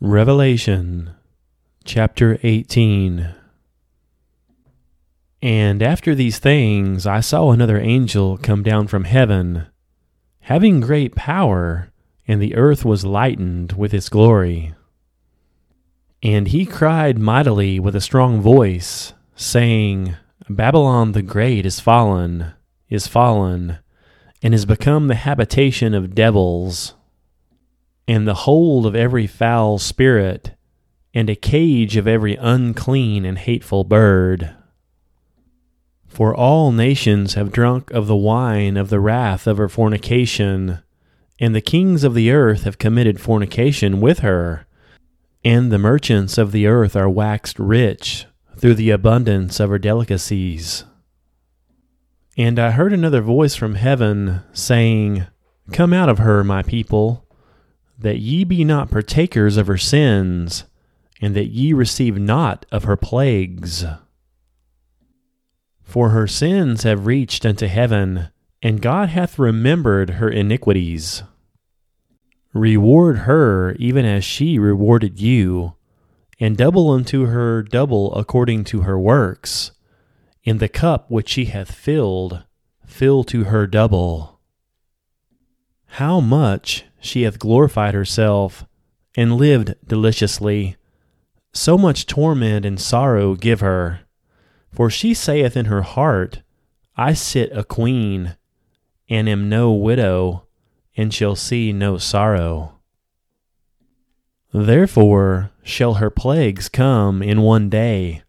Revelation chapter 18 And after these things I saw another angel come down from heaven, having great power, and the earth was lightened with his glory. And he cried mightily with a strong voice, saying, Babylon the Great is fallen, is fallen, and is become the habitation of devils and the hold of every foul spirit, and a cage of every unclean and hateful bird. For all nations have drunk of the wine of the wrath of her fornication, and the kings of the earth have committed fornication with her, and the merchants of the earth are waxed rich through the abundance of her delicacies. And I heard another voice from heaven saying, Come out of her, my people that ye be not partakers of her sins, and that ye receive not of her plagues. For her sins have reached unto heaven, and God hath remembered her iniquities. Reward her even as she rewarded you, and double unto her double according to her works. In the cup which she hath filled, fill to her double. How much she hath glorified herself, and lived deliciously. So much torment and sorrow give her. For she saith in her heart, I sit a queen, and am no widow, and shall see no sorrow. Therefore shall her plagues come in one day,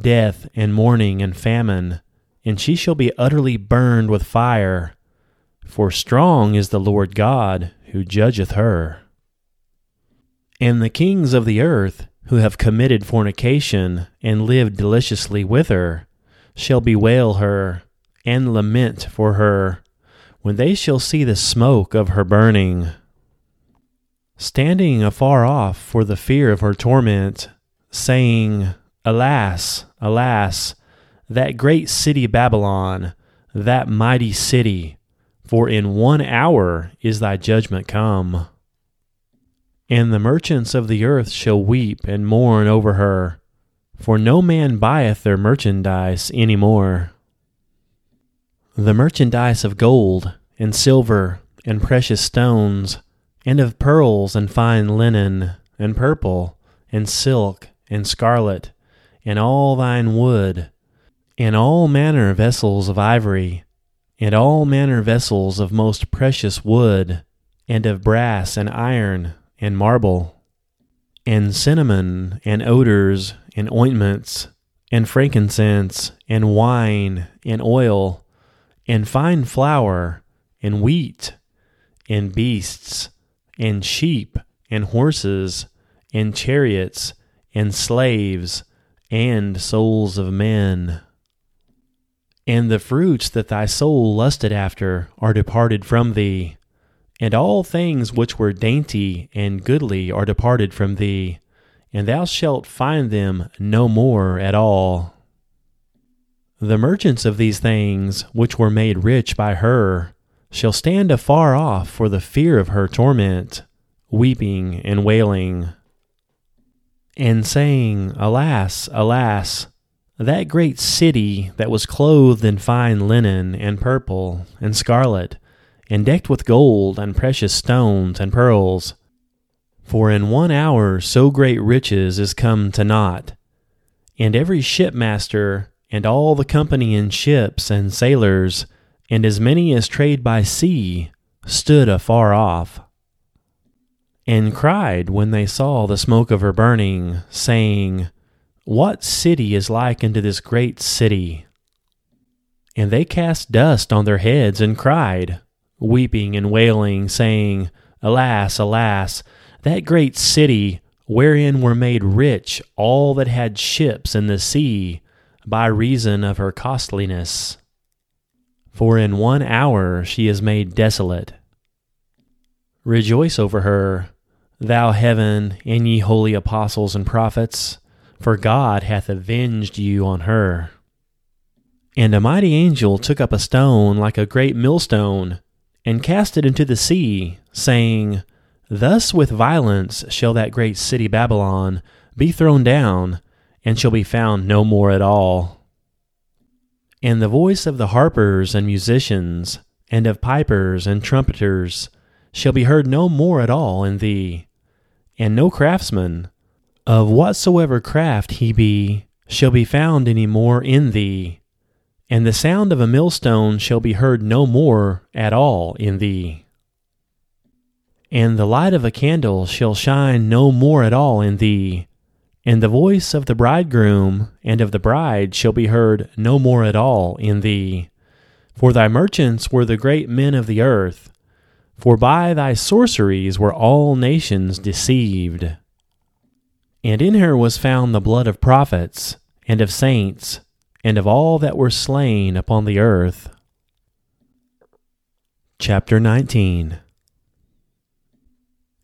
death and mourning and famine, and she shall be utterly burned with fire. For strong is the Lord God who judgeth her. And the kings of the earth, who have committed fornication and lived deliciously with her, shall bewail her and lament for her when they shall see the smoke of her burning. Standing afar off for the fear of her torment, saying, Alas, alas, that great city Babylon, that mighty city, for in one hour is thy judgment come. And the merchants of the earth shall weep and mourn over her, for no man buyeth their merchandise any more. The merchandise of gold and silver and precious stones, and of pearls and fine linen, and purple, and silk, and scarlet, and all thyine wood, and all manner vessels of ivory, and all manner vessels of most precious wood, and of brass and iron and marble, and cinnamon and odors and ointments, and frankincense and wine and oil, and fine flour and wheat, and beasts, and sheep and horses, and chariots, and slaves, and souls of men. And the fruits that thy soul lusted after are departed from thee, and all things which were dainty and goodly are departed from thee, and thou shalt find them no more at all. The merchants of these things, which were made rich by her, shall stand afar off for the fear of her torment, weeping and wailing, and saying, Alas, alas! That great city that was clothed in fine linen and purple and scarlet, and decked with gold and precious stones and pearls. For in one hour so great riches is come to naught. And every shipmaster, and all the company in ships and sailors, and as many as trade by sea, stood afar off, and cried when they saw the smoke of her burning, saying, what city is like unto this great city? And they cast dust on their heads and cried, weeping and wailing, saying, Alas, alas, that great city wherein were made rich all that had ships in the sea by reason of her costliness. For in one hour she is made desolate. Rejoice over her, thou heaven, and ye holy apostles and prophets for God hath avenged you on her. And a mighty angel took up a stone like a great millstone, and cast it into the sea, saying, Thus with violence shall that great city Babylon be thrown down, and shall be found no more at all. And the voice of the harpers and musicians, and of pipers and trumpeters, shall be heard no more at all in thee, and no craftsman, of whatsoever craft he be, shall be found any more in thee, and the sound of a millstone shall be heard no more at all in thee. And the light of a candle shall shine no more at all in thee, and the voice of the bridegroom and of the bride shall be heard no more at all in thee. For thy merchants were the great men of the earth, for by thy sorceries were all nations deceived. And in her was found the blood of prophets, and of saints, and of all that were slain upon the earth. Chapter 19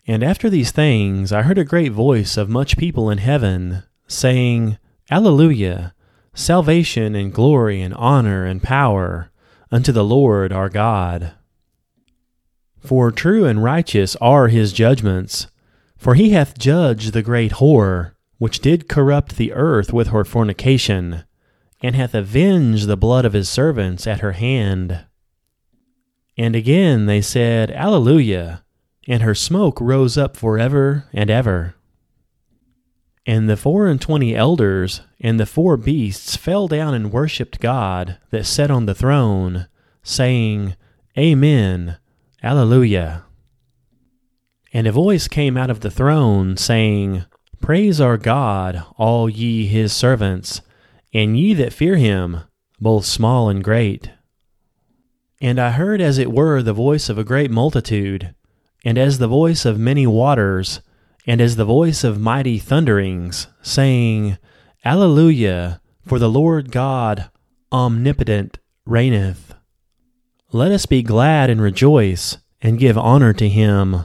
And after these things I heard a great voice of much people in heaven, saying, Alleluia! Salvation and glory and honor and power unto the Lord our God. For true and righteous are his judgments for he hath judged the great whore, which did corrupt the earth with her fornication, and hath avenged the blood of his servants at her hand. And again they said, Alleluia, and her smoke rose up for ever and ever. And the four and twenty elders and the four beasts fell down and worshipped God that sat on the throne, saying, Amen, Alleluia. And a voice came out of the throne, saying, Praise our God, all ye his servants, and ye that fear him, both small and great. And I heard as it were the voice of a great multitude, and as the voice of many waters, and as the voice of mighty thunderings, saying, Alleluia, for the Lord God omnipotent reigneth. Let us be glad and rejoice, and give honor to him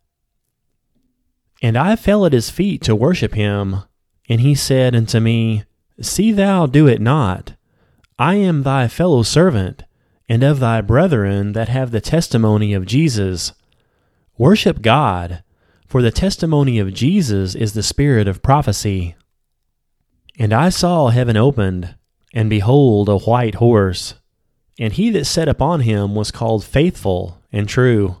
And I fell at his feet to worship him. And he said unto me, See thou do it not. I am thy fellow servant, and of thy brethren that have the testimony of Jesus. Worship God, for the testimony of Jesus is the spirit of prophecy. And I saw heaven opened, and behold, a white horse. And he that sat upon him was called Faithful and True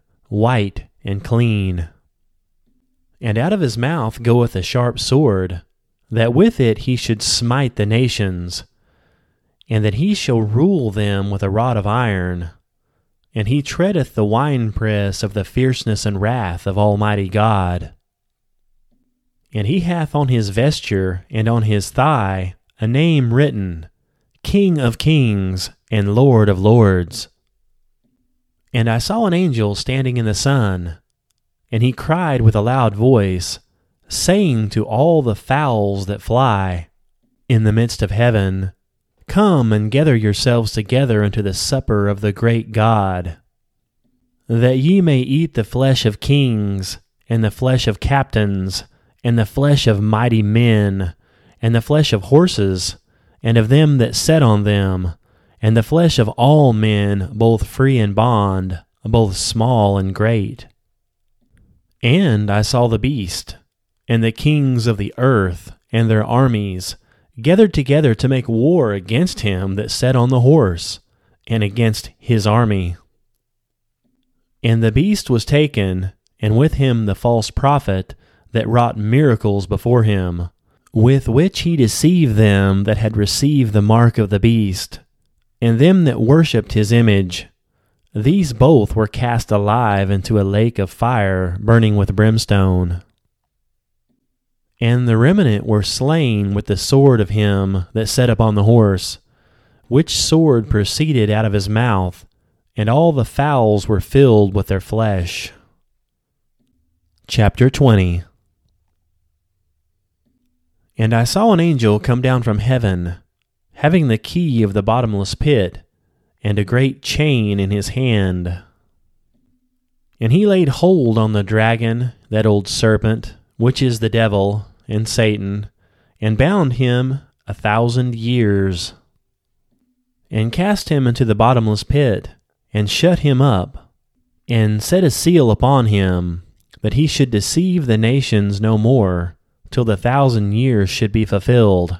white and clean. And out of his mouth goeth a sharp sword, that with it he should smite the nations, and that he shall rule them with a rod of iron. And he treadeth the winepress of the fierceness and wrath of Almighty God. And he hath on his vesture and on his thigh a name written, King of Kings and Lord of Lords. And I saw an angel standing in the sun, and he cried with a loud voice, saying to all the fowls that fly in the midst of heaven, Come and gather yourselves together unto the supper of the great God, that ye may eat the flesh of kings, and the flesh of captains, and the flesh of mighty men, and the flesh of horses, and of them that sat on them and the flesh of all men, both free and bond, both small and great. And I saw the beast, and the kings of the earth, and their armies, gathered together to make war against him that sat on the horse, and against his army. And the beast was taken, and with him the false prophet, that wrought miracles before him, with which he deceived them that had received the mark of the beast, and them that worshipped his image. These both were cast alive into a lake of fire burning with brimstone. And the remnant were slain with the sword of him that sat upon the horse, which sword proceeded out of his mouth, and all the fowls were filled with their flesh. Chapter 20 And I saw an angel come down from heaven, having the key of the bottomless pit, and a great chain in his hand. And he laid hold on the dragon, that old serpent, which is the devil and Satan, and bound him a thousand years, and cast him into the bottomless pit, and shut him up, and set a seal upon him, that he should deceive the nations no more, till the thousand years should be fulfilled,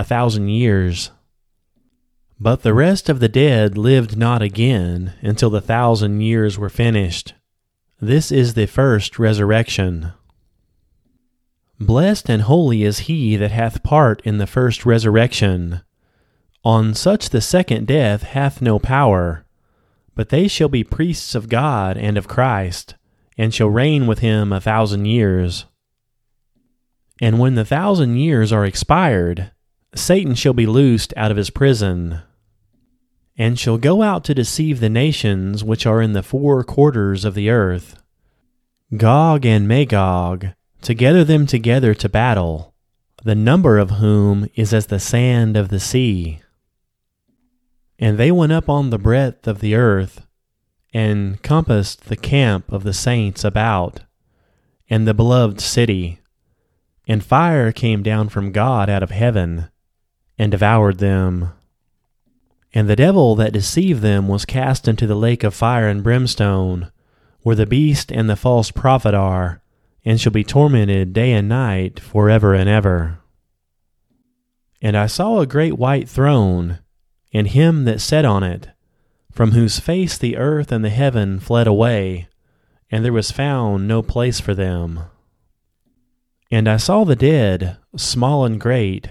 a thousand years. But the rest of the dead lived not again until the thousand years were finished. This is the first resurrection. Blessed and holy is he that hath part in the first resurrection. On such the second death hath no power, but they shall be priests of God and of Christ, and shall reign with him a thousand years. And when the thousand years are expired, Satan shall be loosed out of his prison, and shall go out to deceive the nations which are in the four quarters of the earth, Gog and Magog, to gather them together to battle, the number of whom is as the sand of the sea. And they went up on the breadth of the earth, and compassed the camp of the saints about, and the beloved city. And fire came down from God out of heaven, and devoured them. And the devil that deceived them was cast into the lake of fire and brimstone, where the beast and the false prophet are, and shall be tormented day and night for ever and ever. And I saw a great white throne, and him that sat on it, from whose face the earth and the heaven fled away, and there was found no place for them. And I saw the dead, small and great,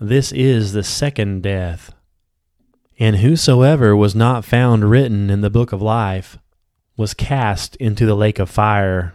This is the second death. And whosoever was not found written in the book of life was cast into the lake of fire.